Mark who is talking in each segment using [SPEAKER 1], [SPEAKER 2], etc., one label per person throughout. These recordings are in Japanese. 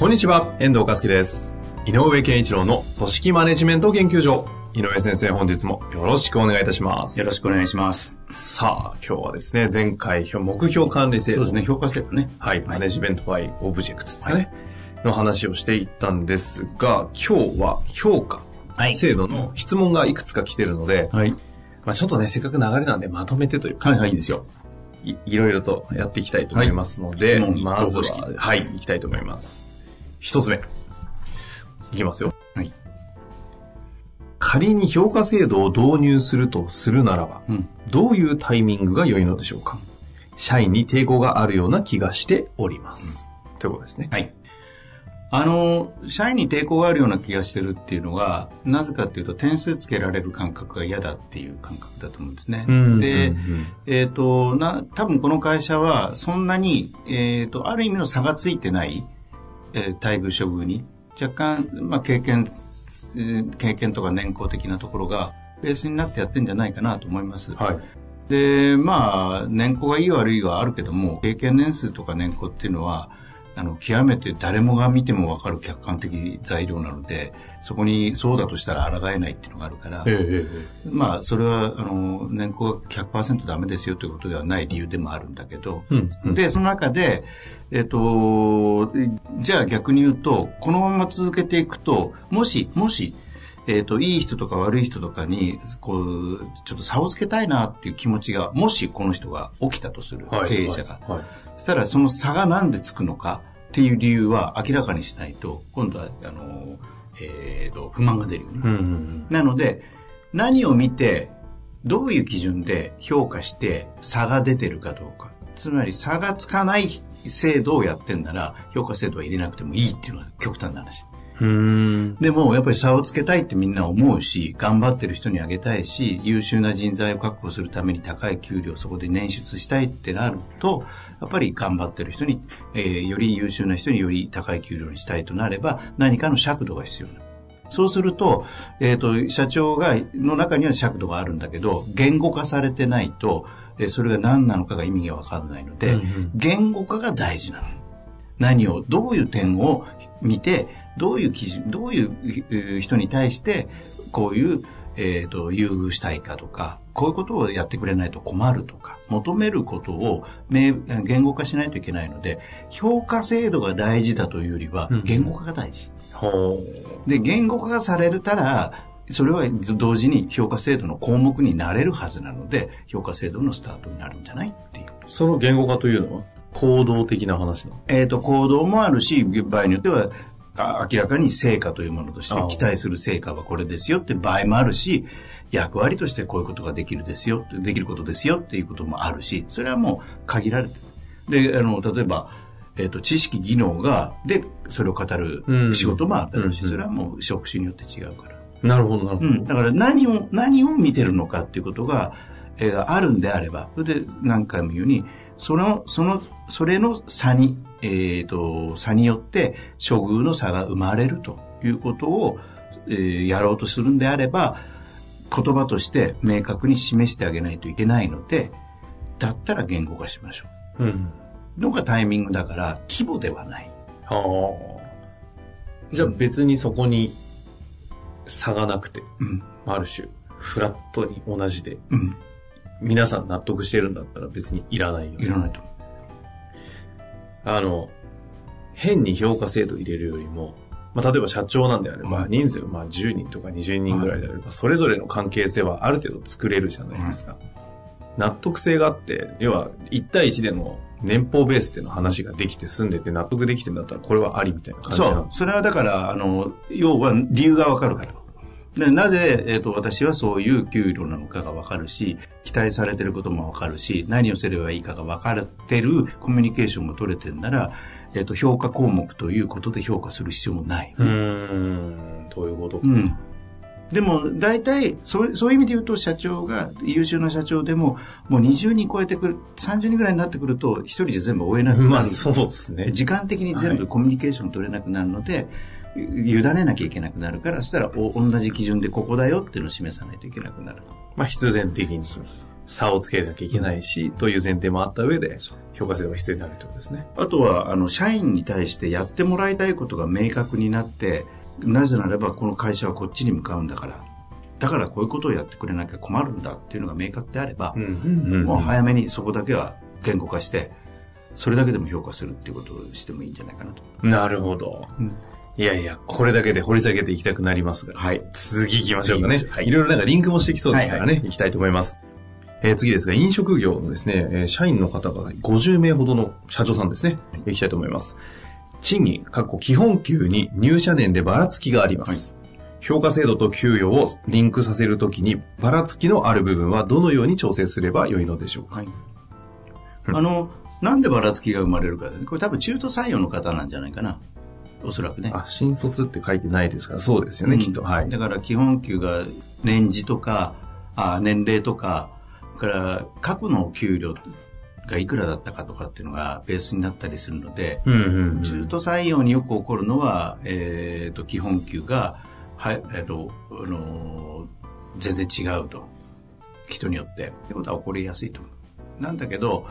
[SPEAKER 1] こんにちは、遠藤和樹です。井上健一郎の組織マネジメント研究所。井上先生、本日もよろしくお願いいたします。
[SPEAKER 2] よろしくお願いします。
[SPEAKER 1] さあ、今日はですね、前回、目標管理制度。
[SPEAKER 2] そうですね、評価制度ね。
[SPEAKER 1] はい、マネジメントバイオブジェクトですかね。の話をしていったんですが、今日は評価
[SPEAKER 2] はい
[SPEAKER 1] 制度の質問がいくつか来てるので、
[SPEAKER 2] はい。
[SPEAKER 1] まあちょっとね、せっかく流れなんでまとめてというか、
[SPEAKER 2] はいはい、いいですよ。
[SPEAKER 1] いいろいろとやっていきたいと思いますので、
[SPEAKER 2] はい
[SPEAKER 1] まずは、はい、いきたいと思います。一つ目。いきますよ。
[SPEAKER 2] はい。
[SPEAKER 1] 仮に評価制度を導入するとするならば、
[SPEAKER 2] うん。
[SPEAKER 1] どういうタイミングが良いのでしょうか？社員に抵抗があるような気がしております。ということですね。
[SPEAKER 2] はい。あの、社員に抵抗があるような気がしてるっていうのが、なぜかっていうと、点数つけられる感覚が嫌だっていう感覚だと思うんですね。で、
[SPEAKER 1] うんうん
[SPEAKER 2] えっ、と、な、多分この会社は、そんなに、えっ、と、ある意味の差がついてない、えー待遇処遇に、若干、まあ、経験、えー経験とか年功的なところが、ベースになってやってんじゃないかなと思います。
[SPEAKER 1] はい。
[SPEAKER 2] で、まあ、年功がいい悪いはあるけども、経験年数とか年功っていうのは、あの、極めて誰もが見てもわかる客観的材料なので、そこにそうだとしたら抗えないっていうのがあるから、
[SPEAKER 1] えええ
[SPEAKER 2] まあ、それは、あの、年功が100%ダメですよということではない理由でもあるんだけど、
[SPEAKER 1] えうんうん。
[SPEAKER 2] で、その中で、えっ、と、じゃあ逆に言うと、このまま続けていくと、もし、もし、えっ、と、いい人とか悪い人とかに、こう、ちょっと差をつけたいなっていう気持ちが、もしこの人が起きたとする、
[SPEAKER 1] はい
[SPEAKER 2] 経営者が。
[SPEAKER 1] はいはい。
[SPEAKER 2] そしたら、その差がなんでつくのかっていう理由は明らかにしないと、今度は、あの、えっ、と、不満が出るよね。
[SPEAKER 1] うんうん
[SPEAKER 2] なので、何を見て、どういう基準で評価して差が出てるかどうか。つまり差がつかない制度をやってんなら、評価制度は入れなくてもいいっていうのが極端な話。
[SPEAKER 1] うん。うん。
[SPEAKER 2] でも、やっぱり差をつけたいってみんな思うし、頑張ってる人にあげたいし、優秀な人材を確保するために高い給料をそこで捻出したいってなると、やっぱり頑張ってる人に、えーより優秀な人により高い給料にしたいとなれば、何かの尺度が必要になる。そうすると、えっ、と、社長が、の中には尺度があるんだけど、言語化されてないと、えーそれが何なのかが意味がわかんないので、
[SPEAKER 1] うんうん
[SPEAKER 2] 言語化が大事なの。何を、どういう点を見て、どういう基準、どういうえー人に対して、こういう、えっ、と、優遇したいかとか、こういうことをやってくれないと困るとか、求めることを明言語化しないといけないので、評価制度が大事だというよりは
[SPEAKER 1] うん、
[SPEAKER 2] 言語化が大事。
[SPEAKER 1] ほ
[SPEAKER 2] で、言語化がされたら、それは同時に評価制度の項目になれるはずなので、評価制度のスタートになるんじゃないっていう。
[SPEAKER 1] う。その言語化というのは、行動的な話なの？
[SPEAKER 2] えっ、と、行動もあるし、場合によっては、あ明らかに成果というものとして期待する成果はこれですよって場合もあるし、役割としてこういうことができるですよ、できることですよっていうこともあるし、それはもう限られてる。で、あの、例えば、えっ、と、知識、技能が、で、それを語る
[SPEAKER 1] うん
[SPEAKER 2] 仕事もあるだろうし、
[SPEAKER 1] うん
[SPEAKER 2] それはもう職種によって違うから。
[SPEAKER 1] なるほど、なるほど。
[SPEAKER 2] うん、だから何を、何を見てるのかっていうことが、えーあるんであれば、それで何回も言うように、その、その、それの差に、えっ、と、差によって処遇の差が生まれるということを、えーやろうとするんであれば、言葉として明確に示してあげないといけないので、だったら言語化しましょ
[SPEAKER 1] うん。
[SPEAKER 2] う。のがタイミングだから、規模ではない。
[SPEAKER 1] はあ。じゃあ別にそこに差がなくて、
[SPEAKER 2] うん。
[SPEAKER 1] ある種、フラットに同じで、
[SPEAKER 2] うん。
[SPEAKER 1] 皆さん納得してるんだったら別にいらないよ、
[SPEAKER 2] いらないと思
[SPEAKER 1] あの、変に評価制度入れるよりも、まあ、例えば社長なんであれば、
[SPEAKER 2] うん
[SPEAKER 1] 人数、まあ、10人とか20人ぐらいであれば、それぞれの関係性はある程度作れるじゃないですか。納得性があって、要は、1対1での年俸ベースでの話ができて済んでて納得できてんだったら、これはありみたいな感じな
[SPEAKER 2] そう。それはだから、あの、要は理由がわかるから。でなぜ、えーと、私はそういう給料なのかが分かるし期待されてることも分かるし何をすればいいかが分かってるコミュニケーションも取れてんなら、えーと、評価項目ということで評価する必要もない。
[SPEAKER 1] うん、どういうこと
[SPEAKER 2] か。うんでも、大体、そうそういう意味で言うと、社長が、優秀な社長でも、もう20人超えてくる、30人ぐらいになってくると、一人じゃ全部追えなくなる。
[SPEAKER 1] まあ、そうですね。
[SPEAKER 2] 時間的に全部コミュニケーション取れなくなるので、はい委ねなきゃいけなくなるから、そしたらお同じ基準でここだよっていうのを示さないといけなくなる。
[SPEAKER 1] まあ必然的に差をつけなきゃいけないし、という前提もあった上で、評価制度が必要になるということですね。
[SPEAKER 2] あとは、あの、社員に対してやってもらいたいことが明確になって、なぜならばこの会社はこっちに向かうんだから、だからこういうことをやってくれなきゃ困るんだっていうのが明確であれば、もう早めにそこだけは言語化して、それだけでも評価するっていうことをしてもいいんじゃないかなと。
[SPEAKER 1] なるほど。うんいやいや、これだけで掘り下げていきたくなりますが。
[SPEAKER 2] はい。
[SPEAKER 1] 次行きましょうかね。はい。いろいろなんかリンクもしてきそうですからね。はい、はい、行きたいと思います。えー、次ですが、飲食業のですね、えー、社員の方が50名ほどの社長さんですね。行きたいと思います。賃金、過去基本給に入社年でばらつきがあります。はい、評価制度と給与をリンクさせるときに、ばらつきのある部分はどのように調整すればよいのでしょうか。はい、
[SPEAKER 2] あの、なんでばらつきが生まれるか、これ多分中途採用の方なんじゃないかな。おそらくね。
[SPEAKER 1] あ、新卒って書いてないですから、そうですよね、うん、きっと。はい。
[SPEAKER 2] だから基本給が年次とか、あ年齢とか、から過去の給料がいくらだったかとかっていうのがベースになったりするので、うんうんうん、中途採用によく起こるのは、えっ、ー、と、基本給が、はい、えっ、ー、と、あのー、全然違うと。人によって。ってことは起こりやすいと。なんだけど、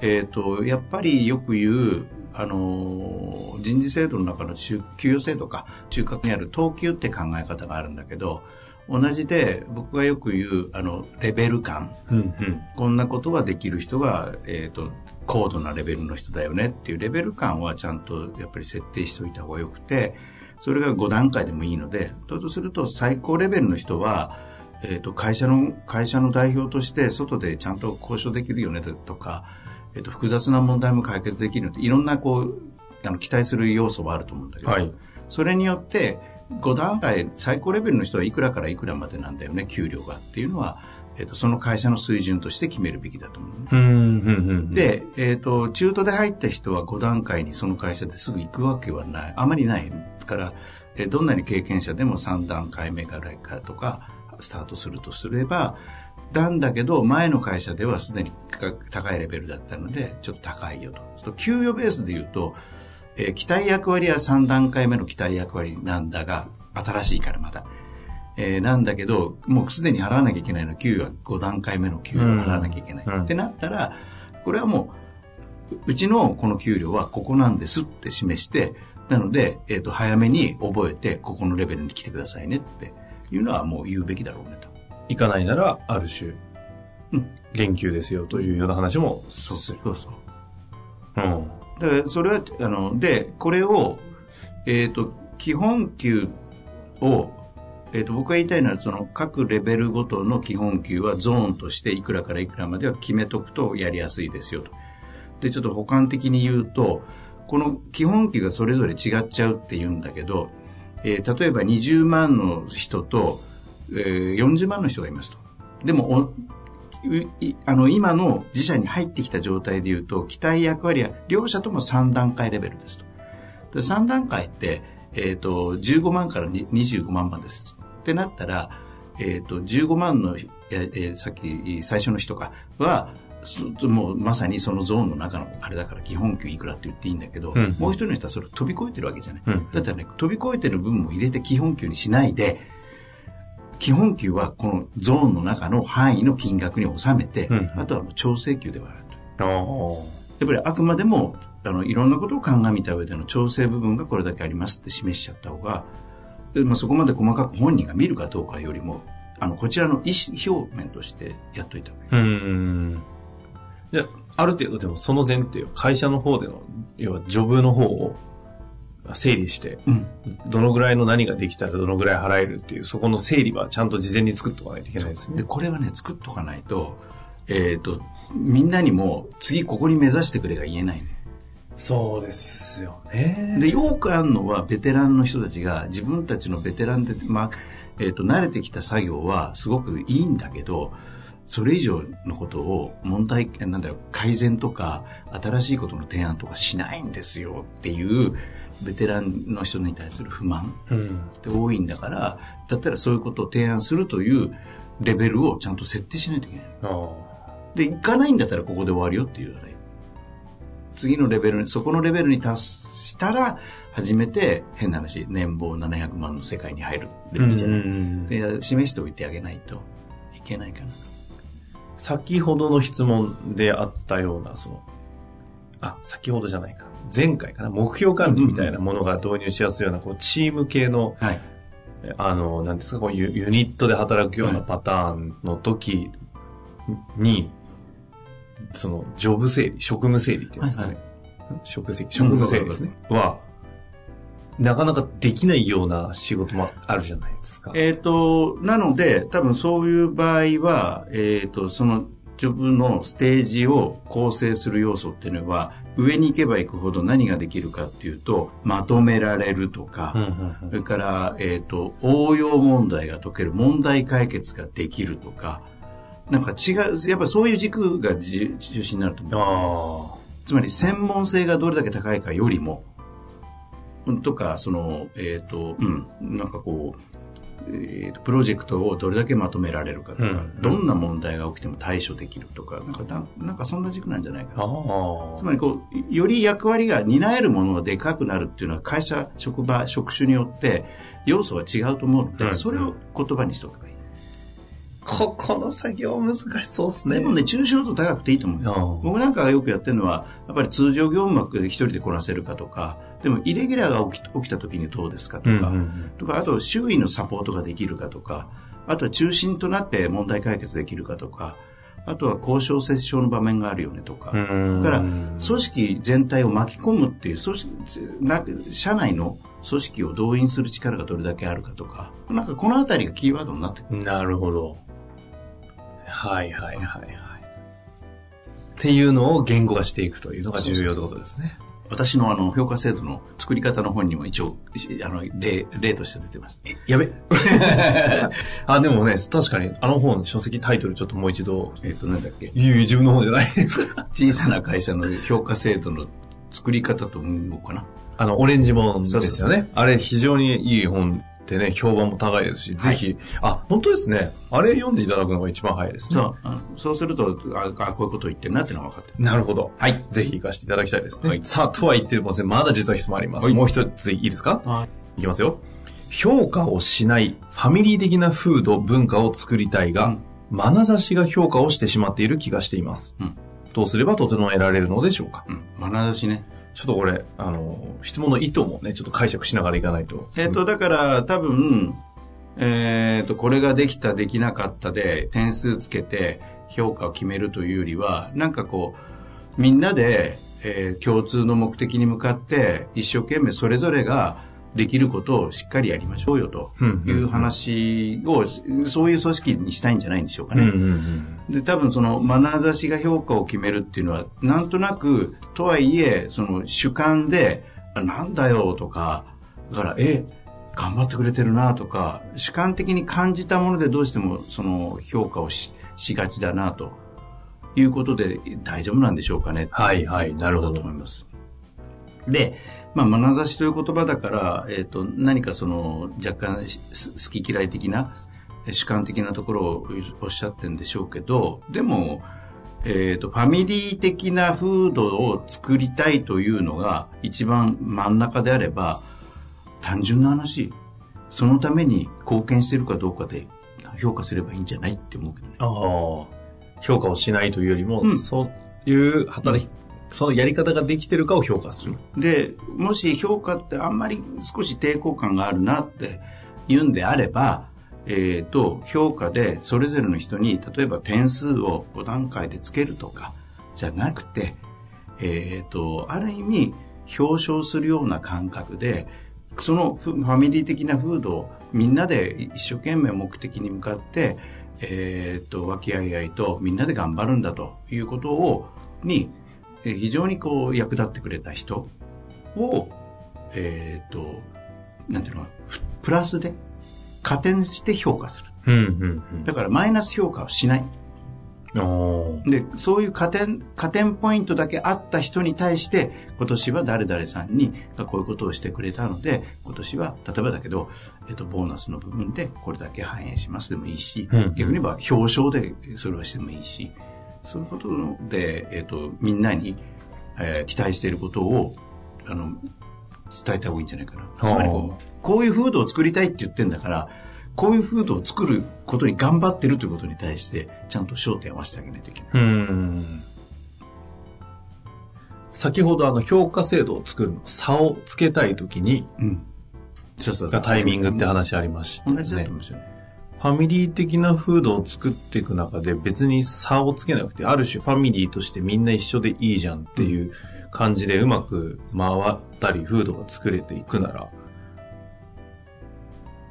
[SPEAKER 2] えっ、と、やっぱりよく言う、あの人事制度の中の給与制度か中核にある等級って考え方があるんだけど同じで僕がよく言うあのレベル感、うんうん、こんなことができる人が、えーと、高度なレベルの人だよねっていうレベル感はちゃんとやっぱり設定しておいた方がよくてそれが5段階でもいいのでそうすると最高レベルの人はえーと会社の会社の代表として外でちゃんと交渉できるよねとかえっと、複雑な問題も解決できるので、いろんなこう、あの、期待する要素はあると思うんだけど、はい、それによって、5段階、最高レベルの人はいくらからいくらまでなんだよね、給料がっていうのは、えっと、その会社の水準として決めるべきだと思う。で、えっ、と、中途で入った人は5段階にその会社ですぐ行くわけはない。あまりない。から、えどんなに経験者でも3段階目ぐらいからとか、スタートするとすれば、たんだけど、前の会社ではすでに高いレベルだったので、ちょっと高いよと。と給与ベースで言うと、えー、期待役割は3段階目の期待役割なんだが、新しいからまだ。えー、なんだけど、もうすでに払わなきゃいけないの、給与は5段階目の給与を払わなきゃいけない。うん、ってなったら、これはもう、うちのこの給料はここなんですって示して、なので、えっ、ー、と、早めに覚えて、ここのレベルに来てくださいねっていうのはもう言うべきだろうねと。
[SPEAKER 1] 行かないなら、ある種、うん、言及ですよというような話も
[SPEAKER 2] そうそうそう。うん。だから、それは、あの、で、これを、えっ、ー、と、基本給を、えっ、ー、と、僕が言いたいのは、その、各レベルごとの基本給はゾーンとしていくらからいくらまでは決めとくとやりやすいですよと。で、ちょっと補完的に言うと、この基本給がそれぞれ違っちゃうって言うんだけど、えー、例えば20万の人と、えー、40万の人がいますと。でも、あの、今の自社に入ってきた状態で言うと、期待役割は両者とも3段階レベルですと。で3段階って、えっ、ー、と、15万から25万までです。ってなったら、えっ、ー、と、15万の、えー、さっき最初の人かは、もうまさにそのゾーンの中のあれだから基本給いくらって言っていいんだけど、うん、もう一人の人はそれを飛び越えてるわけじゃない。うん、だったらね、飛び越えてる分も入れて基本給にしないで、基本給はこのゾーンの中の範囲の金額に収めて、うん、あとは調整給ではあると。やっぱりあくまでもあのいろんなことを鑑みた上での調整部分がこれだけありますって示しちゃった方が、まあ、そこまで細かく本人が見るかどうかよりもあのこちらの意思表面としてやっといた方がいい。うん
[SPEAKER 1] じゃある程度でもその前提を会社の方での要はジョブの方を整理して、うん、どのぐらいの何ができたらどのぐらい払えるっていう、そこの整理はちゃんと事前に作っておかないといけないですね。
[SPEAKER 2] で、これはね、作っておかないと、えっ、ー、と、みんなにも次ここに目指してくれが言えない、ね、
[SPEAKER 1] そうですよね。
[SPEAKER 2] で、よくあるのはベテランの人たちが自分たちのベテランで、まあ、えっ、と、慣れてきた作業はすごくいいんだけど、それ以上のことを問題、なんだろう、改善とか、新しいことの提案とかしないんですよっていう、ベテランの人に対する不満
[SPEAKER 1] うん。
[SPEAKER 2] って多いんだから、だったらそういうことを提案するというレベルをちゃんと設定しないといけない。で、行かないんだったらここで終わるよっていうのね。次のレベルに、そこのレベルに達したら、初めて変な話、年俸700万の世界に入るでいいんじゃない、
[SPEAKER 1] うん
[SPEAKER 2] で、示しておいてあげないといけないかな。
[SPEAKER 1] 先ほどの質問であったような、その、あ、先ほどじゃないか。前回かな。目標管理みたいなものが導入しやすいような、こう、チーム系の、
[SPEAKER 2] はい。
[SPEAKER 1] あの、なんですか、こうユユニットで働くようなパターンの時に、その、ジョブ整理、職務整理っていうんですかね。
[SPEAKER 2] はい
[SPEAKER 1] ん職整理、職務整理ですね。は、なかなかできないような仕事もあるじゃないですか。
[SPEAKER 2] えっ、と、なので、多分そういう場合は、えっ、と、その、ジョブのステージを構成する要素っていうのは、上に行けば行くほど何ができるかっていうと、まとめられるとか、
[SPEAKER 1] うんうんうん
[SPEAKER 2] それから、えっ、と、応用問題が解ける、問題解決ができるとか、なんか違う、やっぱそういう軸がじ中心になると思う。
[SPEAKER 1] あ
[SPEAKER 2] つまり専門性がどれだけ高いかよりも、うんとか、その、えっ、と、うん、なんかこう、えーとプロジェクトをどれだけまとめられるかとか、
[SPEAKER 1] うん
[SPEAKER 2] どんな問題が起きても対処できるとか、なんかだ、なんかそんな軸なんじゃないか。つまりこう、より役割が担えるものがでかくなるっていうのは会社、職場、職種によって要素は違うと思うので、
[SPEAKER 1] うん
[SPEAKER 2] それを言葉にしておけばいい。
[SPEAKER 1] ここの作業難しそうですね。
[SPEAKER 2] でもね、抽象度高くていいと思うよ。
[SPEAKER 1] うん
[SPEAKER 2] 僕なんかがよくやってるのは、やっぱり通常業務枠で一人でこなせるかとか、でもイレギュラーが起き起きた時にどうですかとか、
[SPEAKER 1] うんうん
[SPEAKER 2] とか、あと周囲のサポートができるかとか、あとは中心となって問題解決できるかとか、あとは交渉折衝の場面があるよねとか、
[SPEAKER 1] うん
[SPEAKER 2] だから組織全体を巻き込むっていう組織な社内の組織を動員する力がどれだけあるかとかなんかこのあたりがキーワードになってくる
[SPEAKER 1] なるほど。はいはいはいはい。っていうのを言語化していくというのが重要ってことですね。
[SPEAKER 2] 私のあの評価制度の作り方の本にも一応しあの例例として出てます
[SPEAKER 1] やべ。あ、でもね、確かにあの本、書籍タイトルちょっともう一度。
[SPEAKER 2] えっ、となんだっけ
[SPEAKER 1] いえいえ自分の本じゃないですか。
[SPEAKER 2] 小さな会社の評価制度の作り方と運用かな
[SPEAKER 1] あの、オレンジ本ですよね。あれ非常にいい本でね、評判も高いですし、
[SPEAKER 2] はい
[SPEAKER 1] ぜひ、あ、本当ですね。あれ読んでいただくのが一番早いですね。
[SPEAKER 2] そうあそうするとああこういうことを言ってるなっていうのが分かってる
[SPEAKER 1] なるほど。はい。ぜひ活かしていただきたいですね。
[SPEAKER 2] はい
[SPEAKER 1] さあ、とは言ってもですね、まだ実は質問あります。
[SPEAKER 2] はい
[SPEAKER 1] もう一ついいですか？
[SPEAKER 2] はい
[SPEAKER 1] いきますよ。評価をしないファミリー的な風土、文化を作りたいが、眼差しが評価をしてしまっている気がしています。
[SPEAKER 2] うん
[SPEAKER 1] どうすれば整えられるのでしょうか？
[SPEAKER 2] うん眼差しね
[SPEAKER 1] ちょっとこれ、あの、質問の意図もね、ちょっと解釈しながらいかないと。
[SPEAKER 2] えっ、と、だから、多分、えっ、と、これができた、できなかったで、点数つけて、評価を決めるというよりは、なんかこう、みんなで、えー共通の目的に向かって、一生懸命それぞれができることをしっかりやりましょうよ、という話を、そういう組織にしたいんじゃないんでしょうかね。で、多分その、眼差しが評価を決めるっていうのは、なんとなく、とはいえ、その主観で、あなんだよとか、だから、え、頑張ってくれてるなとか、主観的に感じたものでどうしてもその評価をししがちだなということで大丈夫なんでしょうかね。
[SPEAKER 1] はいはいなるほど
[SPEAKER 2] だと思います。で、まあ、眼差しという言葉だから、えっ、と、何かその、若干好き嫌い的な、え主観的なところをおっしゃってるんでしょうけど、でも、えっ、と、ファミリー的な風土を作りたいというのが一番真ん中であれば、単純な話、そのために貢献してるかどうかで評価すればいいんじゃないって思うけどね。
[SPEAKER 1] ああ。評価をしないというよりも、
[SPEAKER 2] うん
[SPEAKER 1] そういう働き、そのやり方ができてるかを評価する。
[SPEAKER 2] で、もし評価ってあんまり少し抵抗感があるなって言うんであれば、えっ、と、評価でそれぞれの人に、例えば点数を5段階でつけるとか、じゃなくて、えっ、と、ある意味、表彰するような感覚で、そのファミリー的な風土をみんなで一生懸命目的に向かって、えっ、と、和気あいあいとみんなで頑張るんだということを、に、えー非常にこう役立ってくれた人を、えっ、と、なんていうのプラスで加点して評価する。
[SPEAKER 1] うんうんうん。
[SPEAKER 2] だからマイナス評価をしない。で、そういう加点、加点ポイントだけあった人に対して、今年は誰々さんに、がこういうことをしてくれたので、今年は、例えばだけど、えっと、ボーナスの部分でこれだけ反映しますでもいいし、
[SPEAKER 1] うん
[SPEAKER 2] 逆に言えば表彰でそれはしてもいいし、そういうことで、えっと、みんなに、えー期待していることを、あの、伝えた方がいいんじゃないかな。つまりこう、こういう風土を作りたいって言ってんだから、こういう風土を作ることに頑張ってるということに対して、ちゃんと焦点を合わせてあげないといけない。
[SPEAKER 1] うん。先ほどあの評価制度を作るの差をつけたいときに、
[SPEAKER 2] うん。そうそう
[SPEAKER 1] がタイミングって話ありましたよね。
[SPEAKER 2] 同じだと思うんですよね。
[SPEAKER 1] ファミリー的な風土を作っていく中で別に差をつけなくて、ある種ファミリーとしてみんな一緒でいいじゃんっていう感じでうまく回ったり風土が作れていくなら、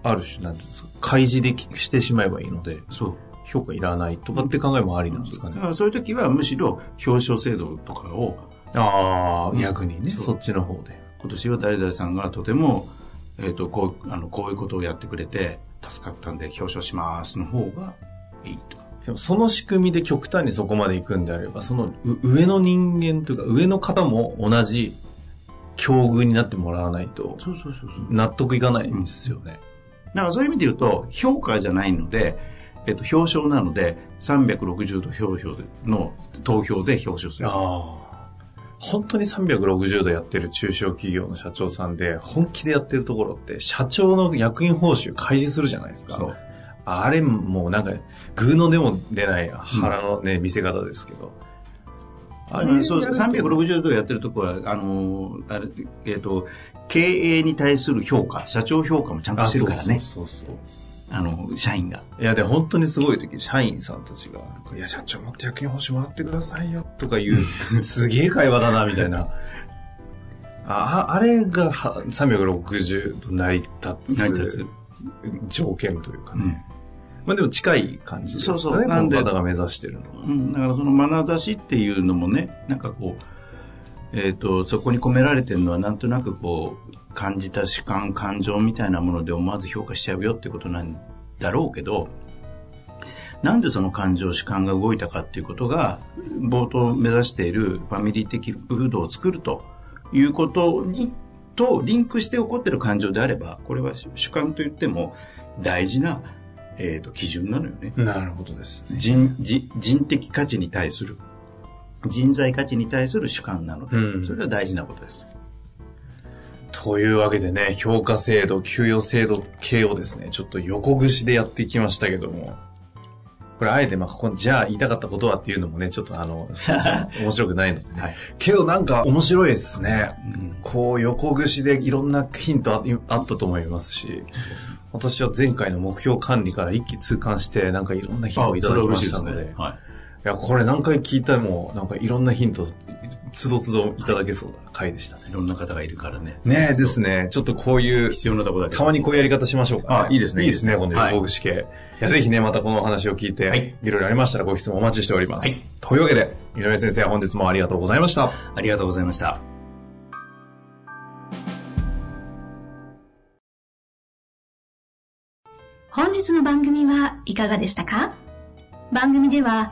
[SPEAKER 1] ある種なんていうんですか、開示できしてしまえばいいので、
[SPEAKER 2] そう。
[SPEAKER 1] 評価いらないとかって考えもありなんですかね。
[SPEAKER 2] だからそういう時はむしろ表彰制度とかを
[SPEAKER 1] ああ、
[SPEAKER 2] うん
[SPEAKER 1] 逆にね、
[SPEAKER 2] そ
[SPEAKER 1] っちの方で。
[SPEAKER 2] 今年は誰々さんがとても、えっ、と、こう、あの、こういうことをやってくれて助かったんで表彰しますの方がいいと。
[SPEAKER 1] でもその仕組みで極端にそこまで行くんであれば、そのう上の人間というか上の方も同じ境遇になってもらわないと。納得いかないんですよね。
[SPEAKER 2] だからそういう意味で言うと、評価じゃないので、えっ、と、表彰なので、360度表彰の投票で表彰する。
[SPEAKER 1] ああ。本当に360度やってる中小企業の社長さんで本気でやってるところって社長の役員報酬開示するじゃないですか。
[SPEAKER 2] そう。
[SPEAKER 1] あれもうなんか、グーのでも出ない腹のね、見せ方ですけど。
[SPEAKER 2] あれそう
[SPEAKER 1] やると
[SPEAKER 2] 360度やってるところは、あのーあれ、えっ、と、経営に対する評価、社長評価もちゃんと
[SPEAKER 1] あ
[SPEAKER 2] してるからね。
[SPEAKER 1] そうそうそう
[SPEAKER 2] あの、社員が。
[SPEAKER 1] いや、で、本当にすごい時、社員さんたちが、いや、社長もっと役員報酬もらってくださいよ、とかいう、すげえ会話だな、みたいな。あ、あれがは360度成り立つ
[SPEAKER 2] 成り立つ
[SPEAKER 1] 条件というかね。
[SPEAKER 2] うん。
[SPEAKER 1] まあでも近い感じですかね。
[SPEAKER 2] そうそうなんで
[SPEAKER 1] 方が目指してるのは。
[SPEAKER 2] うん、だからその眼差しっていうのもね、なんかこう、えっ、と、そこに込められてるのはなんとなくこう、感じた主観、感情みたいなもので思わず評価しちゃうよってことなんだろうけど、なんでその感情、主観が動いたかっていうことが、冒頭目指しているファミリー的風土を作るということに、とリンクして起こってる感情であれば、これは主観といっても大事な、えー、と基準なのよね。
[SPEAKER 1] なるほどですね。
[SPEAKER 2] 人人人的価値に対する人材価値に対する主観なので、
[SPEAKER 1] うん
[SPEAKER 2] それは大事なことです
[SPEAKER 1] というわけでね、評価制度、給与制度系をですね、ちょっと横串でやってきましたけども、これあえてまあここにじゃあ言いたかったことはっていうのもね、ちょっとあの、面白くないのでね。
[SPEAKER 2] はい、
[SPEAKER 1] けどなんか面白いですね。
[SPEAKER 2] うん。
[SPEAKER 1] こう横串でいろんなヒントああったと思いますし、私は前回の目標管理から一気通貫して、なんかいろんなヒントをいただきましたので、い
[SPEAKER 2] はい
[SPEAKER 1] や、これ何回聞いたらもう、なんかいろんなヒント、つどつどいただけそうな回でしたね。
[SPEAKER 2] いろんな方がいるからね。
[SPEAKER 1] ねえですね。ちょっとこういう、
[SPEAKER 2] 必要なとこだけど。
[SPEAKER 1] たまにこういうやり方しましょうか、
[SPEAKER 2] あいいですね。
[SPEAKER 1] いいですね、この
[SPEAKER 2] はい。
[SPEAKER 1] 横串系。いや、ぜひね、またこのお話を聞いて、
[SPEAKER 2] はい。
[SPEAKER 1] いろいろありましたらご質問お待ちしております。
[SPEAKER 2] はい。
[SPEAKER 1] というわけで、井上先生、本日もありがとうございました。
[SPEAKER 2] ありがとうございました。
[SPEAKER 3] 本日の番組はいかがでしたか？番組では